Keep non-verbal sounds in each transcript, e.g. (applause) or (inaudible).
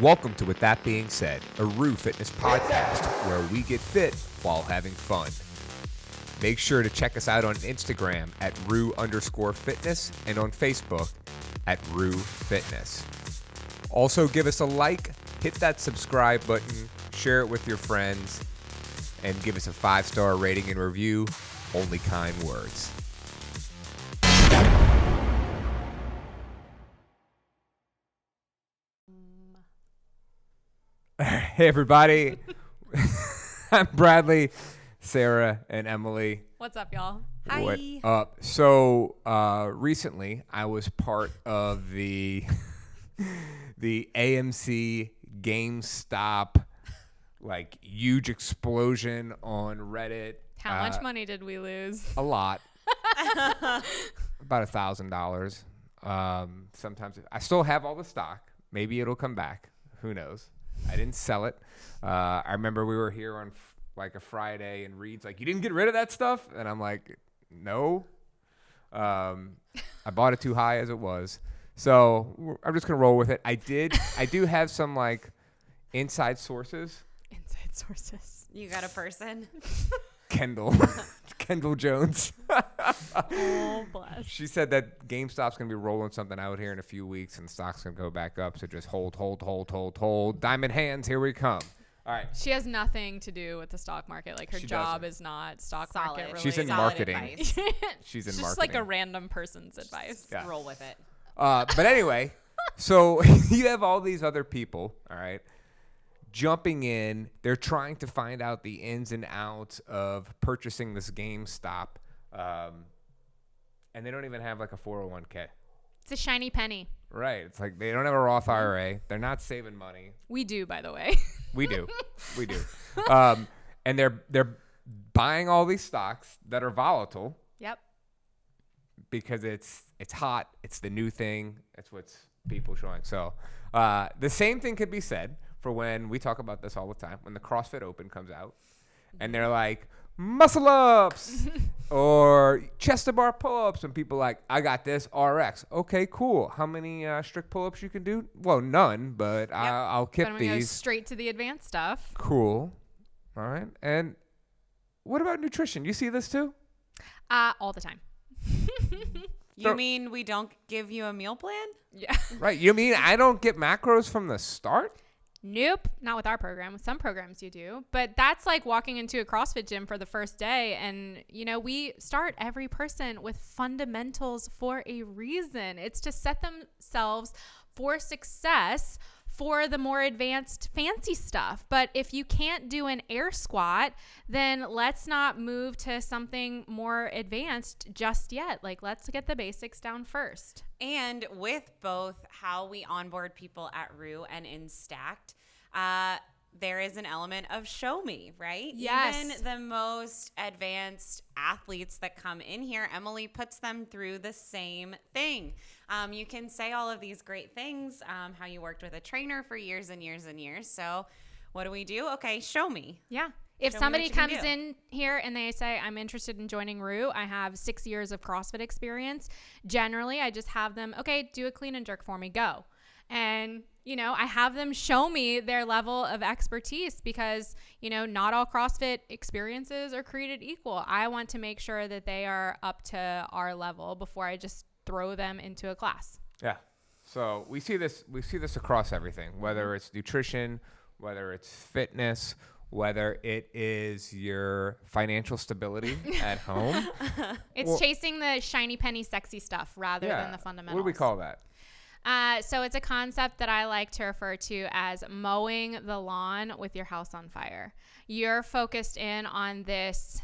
Welcome to With That Being Said, a Rue Fitness podcast where we get fit while having fun. Make sure to check us out on Instagram at Rue underscore fitness and on Facebook at Rue Fitness. Also, give us a like, hit that subscribe button, share it with your friends, and give us a five star rating and review. Only kind words. Hey, everybody. (laughs) I'm Bradley, Sarah, and Emily. What's up, y'all? What up? So uh, recently, I was part of the (laughs) the AMC GameStop like huge explosion on Reddit. How much Uh, money did we lose? A lot, (laughs) about a thousand dollars. Um, sometimes I still have all the stock. Maybe it'll come back. Who knows? I didn't sell it. Uh, I remember we were here on f- like a Friday, and Reed's like, "You didn't get rid of that stuff," and I'm like, "No." Um, I bought it too high as it was, so I'm just gonna roll with it. I did. I do (laughs) have some like inside sources. Inside sources. You got a person? Kendall, (laughs) (laughs) Kendall Jones. Oh, bless. She said that GameStop's gonna be rolling something out here in a few weeks, and stock's gonna go back up. So just hold, hold, hold, hold, hold. Diamond hands, here we come. All right. She has nothing to do with the stock market. Like her She job doesn't. is not stock Solid. market related. She's in Solid marketing. advice. She's (laughs) in It's marketing. just like a random person's advice. Yeah. Roll with it. Uh, but anyway, (laughs) so (laughs) you have all these other people, all right, jumping in. They're trying to find out the ins and outs of purchasing this GameStop, um, and they don't even have like a 401k. It's a shiny penny. Right. It's like they don't have a Roth IRA. They're not saving money. We do, by the way. (laughs) We do. we do. Um, and they're they're buying all these stocks that are volatile yep. because it's it's hot. It's the new thing. It's what's people showing. So uh, the same thing could be said for when we talk about this all the time when the CrossFit Open comes out, and they're like muscle ups (laughs) or chest to bar pull ups, and people like I got this RX. Okay, cool. How many uh, strict pull ups you can do? Well, none, but I, I'll But keep I'm gonna go straight to the advanced stuff. Cool. All right. And what about nutrition? You see this too? Uh, all the time. (laughs) You mean we don't give you a meal plan? Yeah. Right. You mean I don't get macros from the start? Nope, not with our program. With some programs you do, but that's like walking into a CrossFit gym for the first day. And, you know, we start every person with fundamentals for a reason. It's to set themselves for success for the more advanced fancy stuff. But if you can't do an air squat, then let's not move to something more advanced just yet. Like, let's get the basics down first. And with both how we onboard people at Rue and in Stacked, uh, there is an element of show me, right? Yes. Even the most advanced athletes that come in here, Emily puts them through the same thing. Um, you can say all of these great things, um, how you worked with a trainer for years and years and years. So, what do we do? Okay, show me. Yeah. If Show somebody what you can comes in here and they say, I'm interested in joining Rue, I have six years of CrossFit experience. Generally, I just have them, okay, do a clean and jerk for me, go. And, you know, I have them show me their level of expertise because, you know, not all CrossFit experiences are created equal. I want to make sure that they are up to our level before I just throw them into a class. Yeah. So we see this we see this across everything, whether mm-hmm. it's nutrition, whether it's fitness, whether it is your financial stability (laughs) at home. It's Well- chasing the shiny penny sexy stuff rather yeah. than the fundamentals. What do we call that? Uh, so it's a concept that I like to refer to as mowing the lawn with your house on fire. You're focused in on this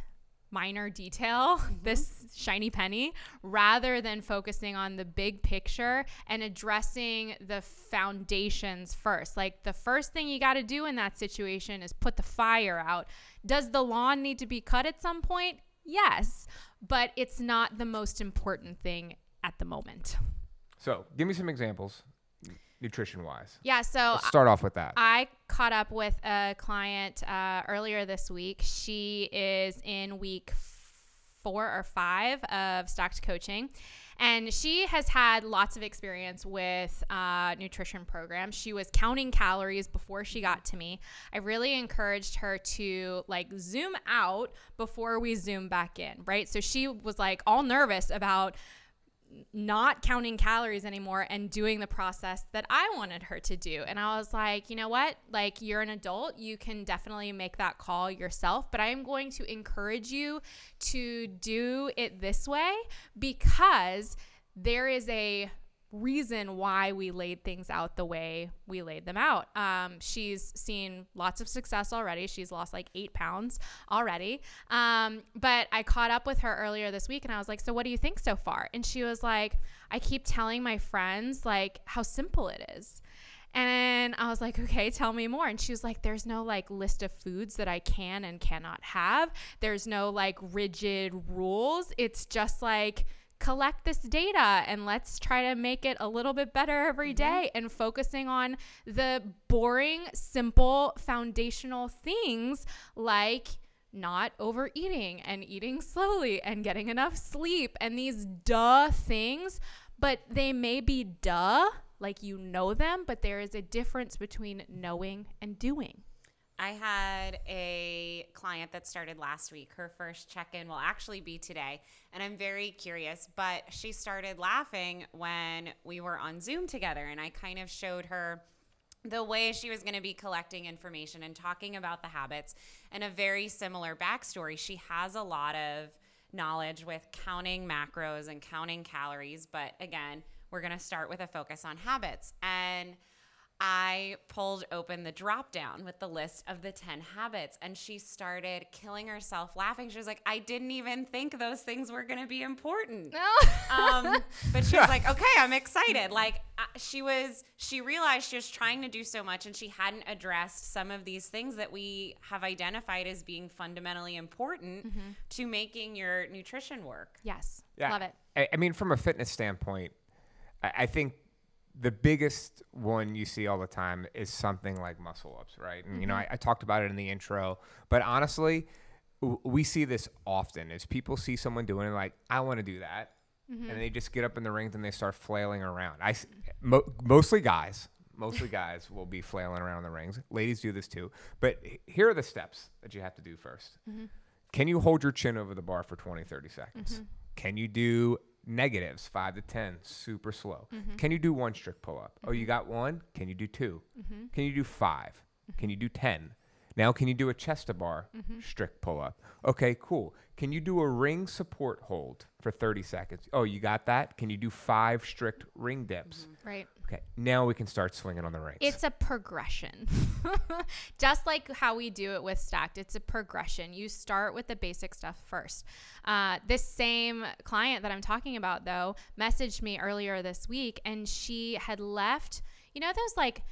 minor detail, (laughs) this shiny penny, rather than focusing on the big picture and addressing the foundations first. Like the first thing you got to do in that situation is put the fire out. Does the lawn need to be cut at some point? Yes, but it's not the most important thing at the moment. So give me some examples, nutrition wise. Yeah, so Let's start off with that. I caught up with a client uh, earlier this week. She is in week four or five of Stacked Coaching. And she has had lots of experience with uh, nutrition programs. She was counting calories before she got to me. I really encouraged her to like zoom out before we zoom back in, right? So she was like all nervous about not counting calories anymore and doing the process that I wanted her to do. And I was like, you know what? Like, you're an adult. You can definitely make that call yourself, but I am going to encourage you to do it this way because there is a reason why we laid things out the way we laid them out. Um, she's seen lots of success already. She's lost like eight pounds already. Um, but I caught up with her earlier this week and I was like, So, what do you think so far? And she was like, I keep telling my friends like how simple it is. And I was like, okay, tell me more. And she was like, there's no like list of foods that I can and cannot have. There's no like rigid rules. It's just like, collect this data and let's try to make it a little bit better every Mm-hmm. day and focusing on the boring, simple, foundational things like not overeating and eating slowly and getting enough sleep and these duh things, but they may be duh, like you know them, but there is a difference between knowing and doing. I had a client that started last week. Her first check in will actually be today. And I'm very curious, but she started laughing when we were on Zoom together. And I kind of showed her the way she was going to be collecting information and talking about the habits and a very similar backstory. She has a lot of knowledge with counting macros and counting calories. But again, we're going to start with a focus on habits. And I pulled open the drop down with the list of the 10 habits and she started killing herself laughing. She was like, I didn't even think those things were going to be important. (laughs) um, but she was (laughs) like, okay, I'm excited. Like uh, she was, she realized she was trying to do so much and she hadn't addressed some of these things that we have identified as being fundamentally important to making your nutrition work. yes. Yeah. Love it. I, I mean, from a fitness standpoint, I, I think the biggest one you see all the time is something like muscle ups, right? And you know, mm-hmm. I, I talked about it in the intro, but honestly, w- we see this often. Is people see someone doing it, like I want to do that, mm-hmm. and they just get up in the rings and they start flailing around. I mo- mostly guys. Mostly (laughs) guys will be flailing around in the rings. Ladies do this too. But here are the steps that you have to do 1st mm-hmm. Can you hold your chin over the bar for 20, 30 seconds? Can you do negatives, five to 10, super slow? Mm-hmm. Can you do one strict pull up? Oh, you mm-hmm. got one? Can you do 2 mm-hmm. Can you do 5 Can you do 10? Now, can you do a chest to bar strict pull up? Okay, cool. Can you do a ring support hold for 30 seconds? Oh, you got that? Can you do five strict ring dips? Right. Okay, now we can start swinging on the rings. It's a progression. (laughs) Just like how we do it with stacked, it's a progression. You start with the basic stuff first. Uh, this same client that I'm talking about, though, messaged me earlier this week and she had left, you know, those like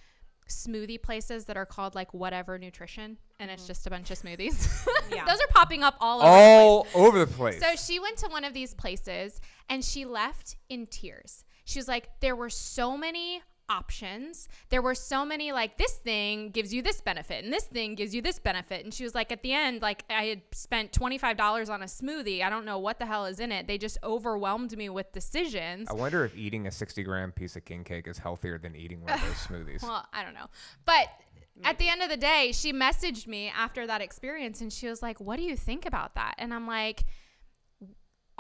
smoothie places that are called like whatever nutrition and it's mm-hmm. just a bunch of smoothies. (laughs) Yeah. those are popping up all over. the place. all over the place. So she went to one of these places and she left in tears. She was like, there were so many options. There were so many, like, this thing gives you this benefit and this thing gives you this benefit. And she was like, at the end, like, I had spent $25 on a smoothie. I don't know what the hell is in it. They just overwhelmed me with decisions. I wonder if eating a 60 gram piece of king cake is healthier than eating one of those (laughs) smoothies. Well, I don't know. But at the end of the day, she messaged me after that experience and she was like, What do you think about that? And I'm like,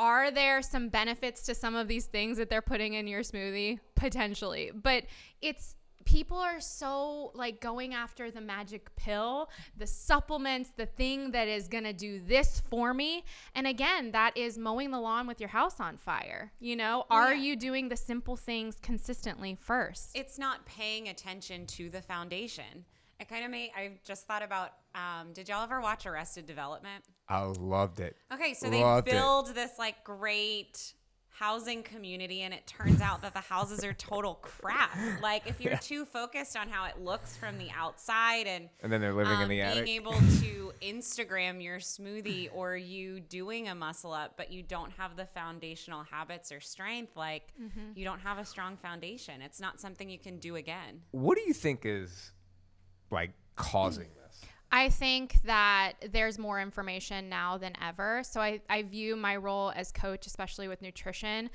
Are there some benefits to some of these things that they're putting in your smoothie? Potentially. But it's people are so like going after the magic pill, the supplements, the thing that is going to do this for me. And again, that is mowing the lawn with your house on fire. You know, oh, are yeah. you doing the simple things consistently first? it's not paying attention to the foundation. I kind of made, I just thought about, um, did y'all ever watch Arrested Development? I loved it. Okay, so they Loved it. build this like great housing community and it turns out that the houses are total crap. Like if you're too focused on how it looks from the outside and And then they're living in um, the being attic. Being able (laughs) to Instagram your smoothie or you doing a muscle up, but you don't have the foundational habits or strength, like Mm-hmm. you don't have a strong foundation. It's not something you can do again. what do you think is like causing this? I think that there's more information now than ever. So I, I view my role as coach, especially with nutrition,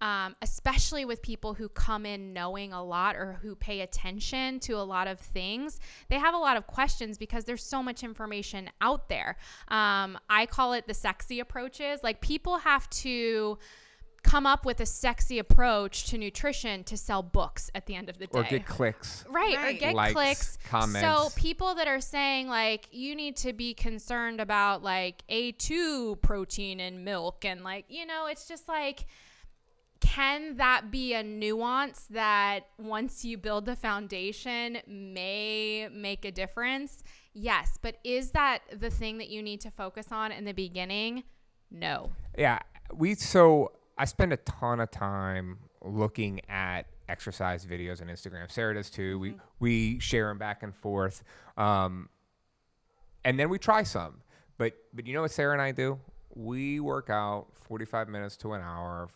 um, especially with people who come in knowing a lot or who pay attention to a lot of things. They have a lot of questions because there's so much information out there. Um, I call it the sexy approaches. Like people have to come up with a sexy approach to nutrition to sell books at the end of the day. Or get clicks. Right, or get Likes, clicks. comments. So people that are saying like you need to be concerned about like A2 protein in milk and like, you know, it's just like can that be a nuance that once you build the foundation may make a difference? Yes, but is that the thing that you need to focus on in the beginning? No. Yeah, we so I spend a ton of time looking at exercise videos on Instagram. Sarah does too. We we share them back and forth, um, and then we try some. But but you know what Sarah and I do? We work out forty five minutes to an hour,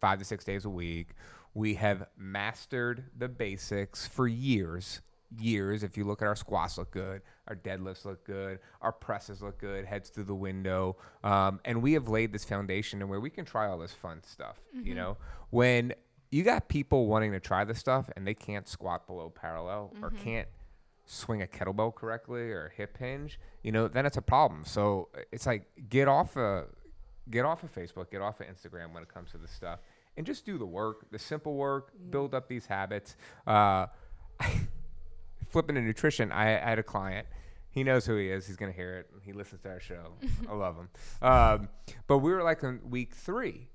five to six days a week. We have mastered the basics for years. Years. If you look at our squats, look good. Our deadlifts look good. Our presses look good. Heads through the window. Um, and we have laid this foundation and where we can try all this fun stuff. You know, when you got people wanting to try this stuff and they can't squat below parallel or can't swing a kettlebell correctly or a hip hinge, you know, then it's a problem. So it's like get off a get off of Facebook, get off of Instagram when it comes to this stuff, and just do the work, the simple work, build up these habits. Uh, flipping to nutrition, I, I had a client. He knows who he is. He's gonna hear it. He listens to our show. I love him. (laughs) Um, but we were like in week three,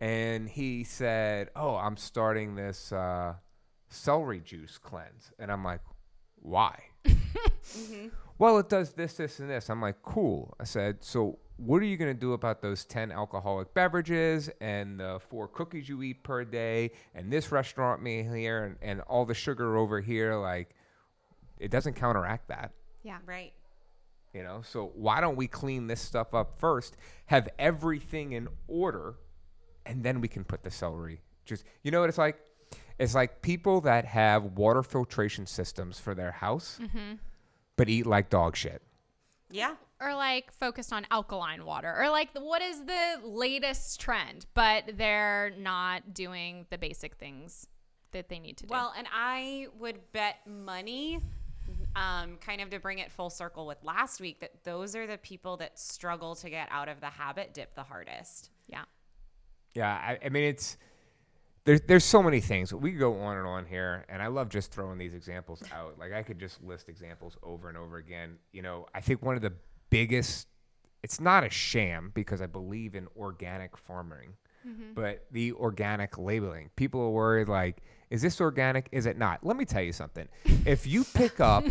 and he said, "Oh, I'm starting this uh, celery juice cleanse," and I'm like, "Why?" (laughs) Well, it does this, this, and this. I'm like, cool. I said, so what are you going to do about those 10 alcoholic beverages and the four cookies you eat per day and this restaurant meal here and, and all the sugar over here? Like, it doesn't counteract that, Yeah. Right. you know? So why don't we clean this stuff up first, have everything in order, and then we can put the celery. Just, you know what it's like? It's like people that have water filtration systems for their house, mm-hmm. but eat like dog shit. Yeah. or like focused on alkaline water or like what is the latest trend but they're not doing the basic things that they need to do Well, and I would bet money, um, kind of to bring it full circle with last week, that those are the people that struggle to get out of the habit dip the hardest. yeah Yeah, I, I mean it's there's there's so many things we could go on and on here, and I love just throwing these examples out. Like I could just list examples over and over again. You know, I think one of the biggest it's not a sham because I believe in organic farming, but the organic labeling. People are worried like, is this organic? Is it not? Let me tell you something. if you (laughs) pick up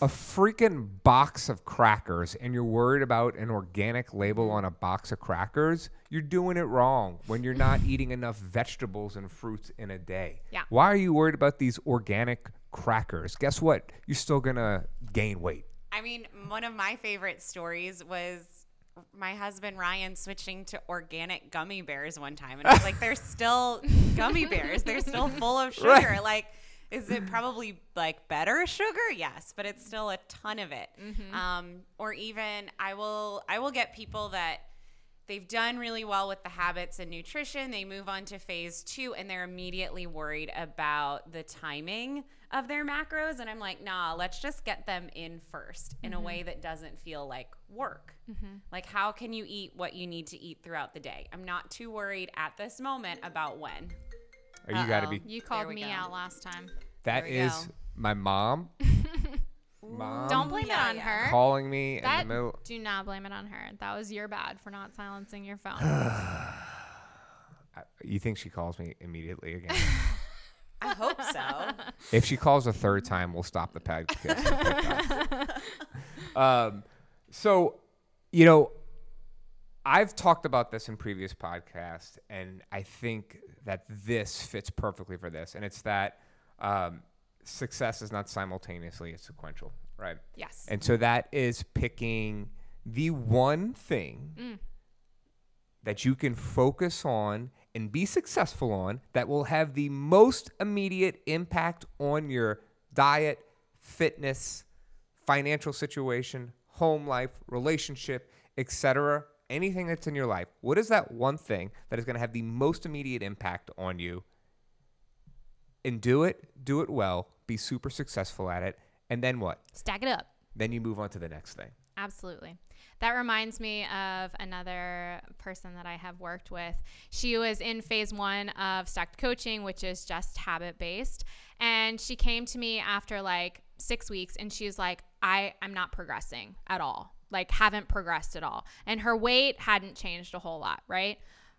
a freaking box of crackers and you're worried about an organic label on a box of crackers, you're doing it wrong when you're not (laughs) eating enough vegetables and fruits in a day. Yeah. Why are you worried about these organic crackers? Guess what? You're still going to gain weight. I mean, one of my favorite stories was my husband Ryan switching to organic gummy bears one time. And I was like, they're (laughs) still gummy bears. They're still full of sugar. Right. Like, is it probably like better sugar? Yes, but it's still a ton of it. Um, or even I will I will get people that they've done really well with the habits and nutrition. They move on to phase two and they're immediately worried about the timing of their macros. And I'm like, nah, let's just get them in first in a mm-hmm. way that doesn't feel like work. Mm-hmm. Like, how can you eat what you need to eat throughout the day? I'm not too worried at this moment about when. Or you got to be. you called me go. out last time That There we is go. my mom. (laughs) mom don't blame yeah, it on yeah. her calling me that in the middle. do not blame it on her that was your bad for not silencing your phone (sighs) You think she calls me immediately again? (laughs) I hope so. If she calls a third time, we'll stop the podcast. (laughs) um, so, you know, I've talked about this in previous podcasts, and I think that this fits perfectly for this. And it's that um, success is not simultaneously, it's sequential, right? yes And so that is picking the one thing mm. that you can focus on and be successful on that will have the most immediate impact on your diet, fitness, financial situation, home life, relationship, etc., anything that's in your life, what is that one thing that is going to have the most immediate impact on you? And do it, do it well, be super successful at it, and then what? Stack it up. Then you move on to the next thing. Absolutely. That reminds me of another person that I have worked with. She was in phase one of stacked coaching, which is just habit based. And she came to me after like six weeks and she's like, I, I'm not progressing at all. Like, haven't progressed at all. And her weight hadn't changed a whole lot, right?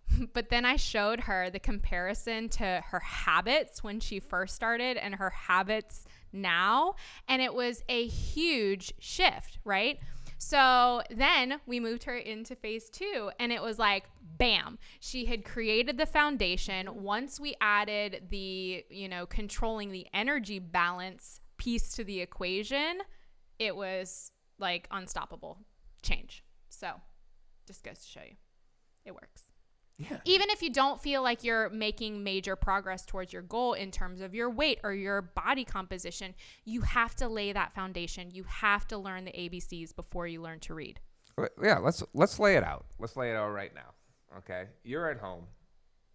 (laughs) But then I showed her the comparison to her habits when she first started and her habits now. And it was a huge shift, right? So then we moved her into phase two, and it was like, bam, she had created the foundation. Once we added the, you know, controlling the energy balance piece to the equation, it was like unstoppable change. So just goes to show you it works. Yeah. Even if you don't feel like you're making major progress towards your goal in terms of your weight or your body composition, you have to lay that foundation. You have to learn the ABCs before you learn to read. Yeah, let's let's lay it out. Let's lay it out right now. Okay? You're at home.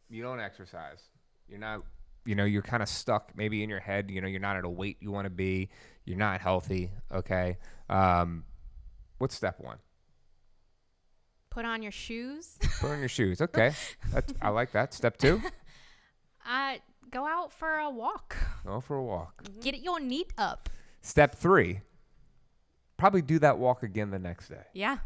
You don't exercise. You're not you know, you're kind of stuck maybe in your head, you know, you're not at a weight you want to be. You're not healthy, okay? Um what's step 1? Put on your shoes. (laughs) Put on your shoes. Okay. That's, I like that. Step 2? (laughs) Uh, go out for a walk. Go for a walk. Get your NEAT up. Step 3? Probably do that walk again the next day. Yeah.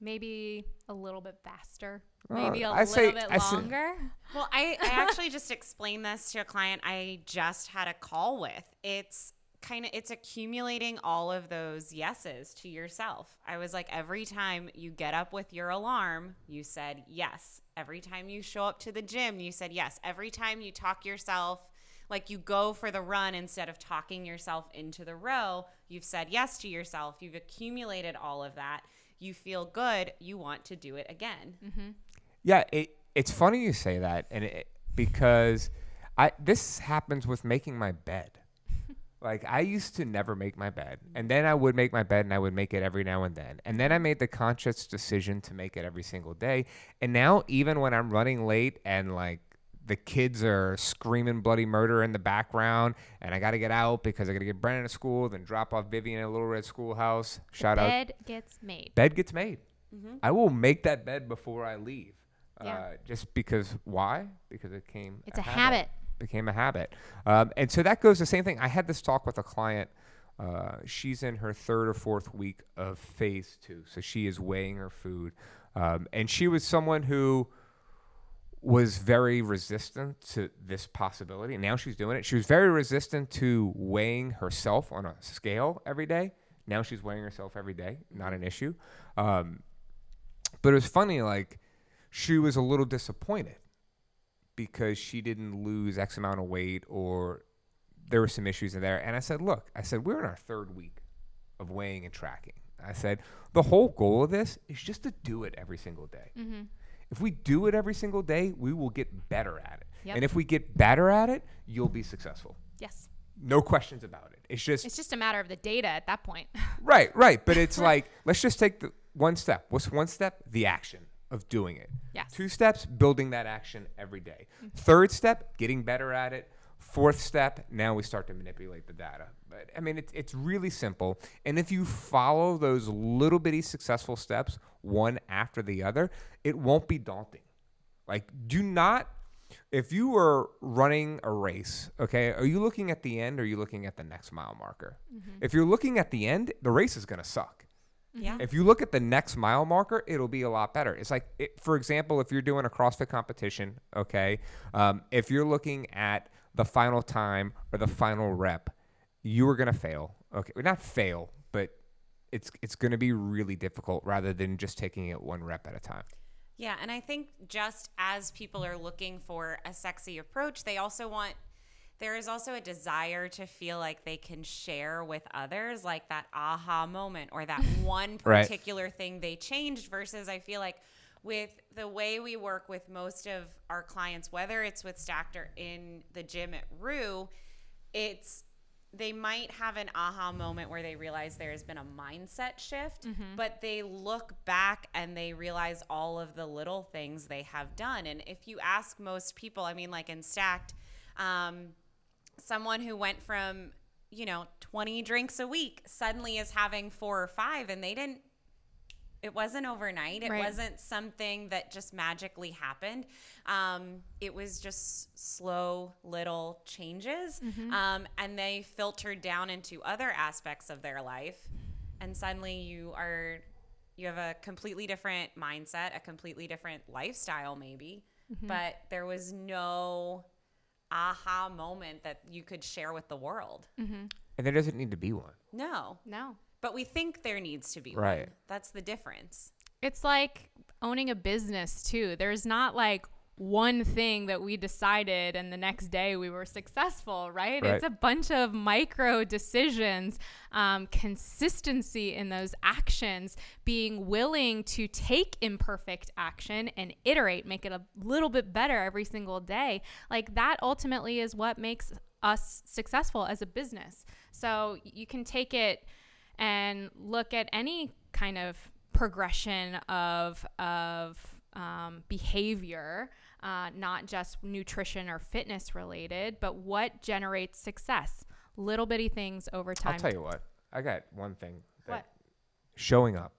Maybe a little bit faster. Uh, Maybe a I little say- bit I say- longer. Well, I, I actually just explained this to a client I just had a call with. It's kind of it's accumulating all of those yeses to yourself. I was like every time you get up with your alarm, you said yes. Every time you show up to the gym, you said yes. Every time you talk yourself like you go for the run instead of talking yourself into the row, you've said yes to yourself. You've accumulated all of that. You feel good, you want to do it again. Mm-hmm. Yeah, it, it's funny you say that, and it, because I this happens with making my bed. Like I used to never make my bed, and then I would make my bed, and I would make it every now and then, and then I made the conscious decision to make it every single day. And now, even when I'm running late and like the kids are screaming bloody murder in the background, and I got to get out because I got to get Brennan to school, then drop off Vivian at Little Red Schoolhouse. Shout out Bed gets made. bed gets made. I will make that bed before I leave. Yeah. Uh, just because why? Because it came. It's a habit. Became a habit, um, and so that goes the same thing. I had this talk with a client. Uh, she's in her third or fourth week of phase two, so she is weighing her food, um, and she was someone who was very resistant to this possibility. And now she's doing it. She was very resistant to weighing herself on a scale every day. Now she's weighing herself every day, not an issue. Um, but it was funny, like, she was a little disappointed because she didn't lose X amount of weight or there were some issues in there. And I said, look, I said, we're in our third week of weighing and tracking. I said, the whole goal of this is just to do it every single day. Mm-hmm. If we do it every single day, we will get better at it. Yep. And if we get better at it, you'll be successful. Yes. No questions about it. It's just It's just a matter of the data at that point. (laughs) right, right. But it's (laughs) like let's just take the one step. What's one step? The action of doing it. Yes. Two steps, building that action every day. Mm-hmm. Third step, getting better at it. Fourth step, now we start to manipulate the data. But I mean, it's it's really simple. And if you follow those little bitty successful steps, one after the other, it won't be daunting. Like, do not. If you were running a race, okay, are you looking at the end or are you looking at the next mile marker? Mm-hmm. If you're looking at the end, the race is going to suck. Yeah. If you look at the next mile marker, it'll be a lot better. It's like, it, for example, if you're doing a CrossFit competition, okay, um, if you're looking at the final time or the final rep, you are gonna fail. Okay, well, not fail, but it's it's gonna be really difficult rather than just taking it one rep at a time. Yeah, and I think just as people are looking for a sexy approach, they also want there is also a desire to feel like they can share with others like that aha moment or that (laughs) one Right. particular thing they changed versus I feel like with the way we work with most of our clients whether it's with Stacked or in the gym at Rue, it's they might have an aha moment where they realize there has been a mindset shift, but they look back and they realize all of the little things they have done. And if you ask most people, I mean, like in Stacked, um, someone who went from, you know, 20 drinks a week suddenly is having four or five and they didn't it wasn't overnight. It Right. wasn't something that just magically happened. Um, it was just slow little changes. Um, and they filtered down into other aspects of their life. And suddenly you are, you have a completely different mindset, a completely different lifestyle, maybe. But there was no aha moment that you could share with the world. Mm-hmm. And there doesn't need to be one. No. No. But we think there needs to be Right. one. That's the difference. It's like owning a business too. There's not like one thing that we decided and the next day we were successful, right? Right. It's a bunch of micro decisions, um, consistency in those actions, being willing to take imperfect action and iterate, make it a little bit better every single day. Like that ultimately is what makes us successful as a business. So you can take it and look at any kind of progression of of um, behavior, uh, not just nutrition or fitness related, but what generates success. Little bitty things over time. I'll tell you what. I got one thing. That What? Showing up.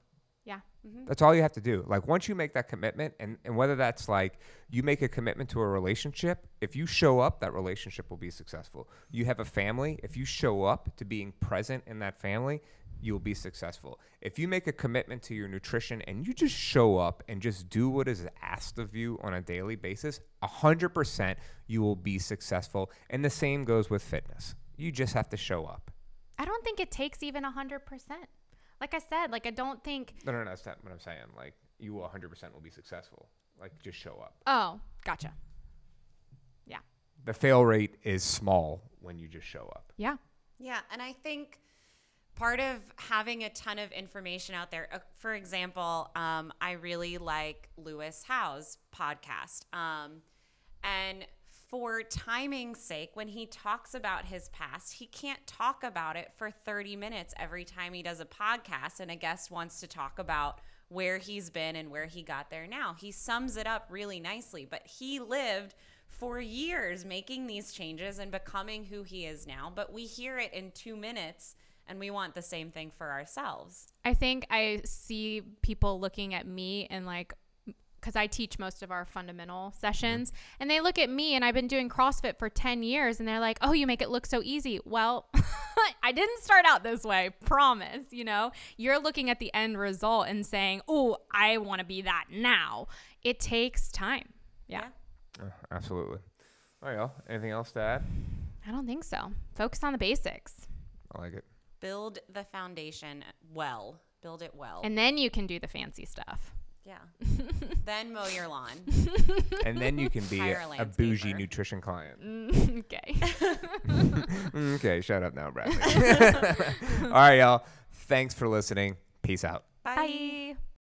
Yeah. That's all you have to do. Like once you make that commitment, and, and whether that's like you make a commitment to a relationship, if you show up, that relationship will be successful. You have a family, if you show up to being present in that family, you'll be successful. If you make a commitment to your nutrition and you just show up and just do what is asked of you on a daily basis, 100% you will be successful. And the same goes with fitness. You just have to show up. I don't think it takes even 100%. Like I said, like I don't think, No, no, no, that's not what I'm saying. Like you will 100% will be successful. Like just show up. oh, gotcha. Yeah. the fail rate is small when you just show up. Yeah. Yeah, and I think part of having a ton of information out there, uh, for example, um, I really like Lewis Howes' podcast. Um, and for timing's sake, when he talks about his past, he can't talk about it for 30 minutes every time he does a podcast and a guest wants to talk about where he's been and where he got there now. He sums it up really nicely, but he lived for years making these changes and becoming who he is now, but we hear it in 2 minutes and we want the same thing for ourselves. I think I see people looking at me and like, because I teach most of our fundamental sessions, and they look at me and I've been doing CrossFit for 10 years and they're like, oh, you make it look so easy. Well, (laughs) I didn't start out this way, promise. You know, you're looking at the end result and saying, oh, I want to be that now. It takes time. Yeah. Uh, absolutely. All right, y'all. Anything else to add? I don't think so. Focus on the basics. I like it. Build the foundation well. Build it well. And then you can do the fancy stuff. yeah. (laughs) then mow your lawn. And then you can be Hire a, a a bougie landscaper. nutrition client. Mm, okay. (laughs) Mm, okay, shut up now, Bradley. (laughs) All right, y'all. Thanks for listening. Peace out. Bye. Bye.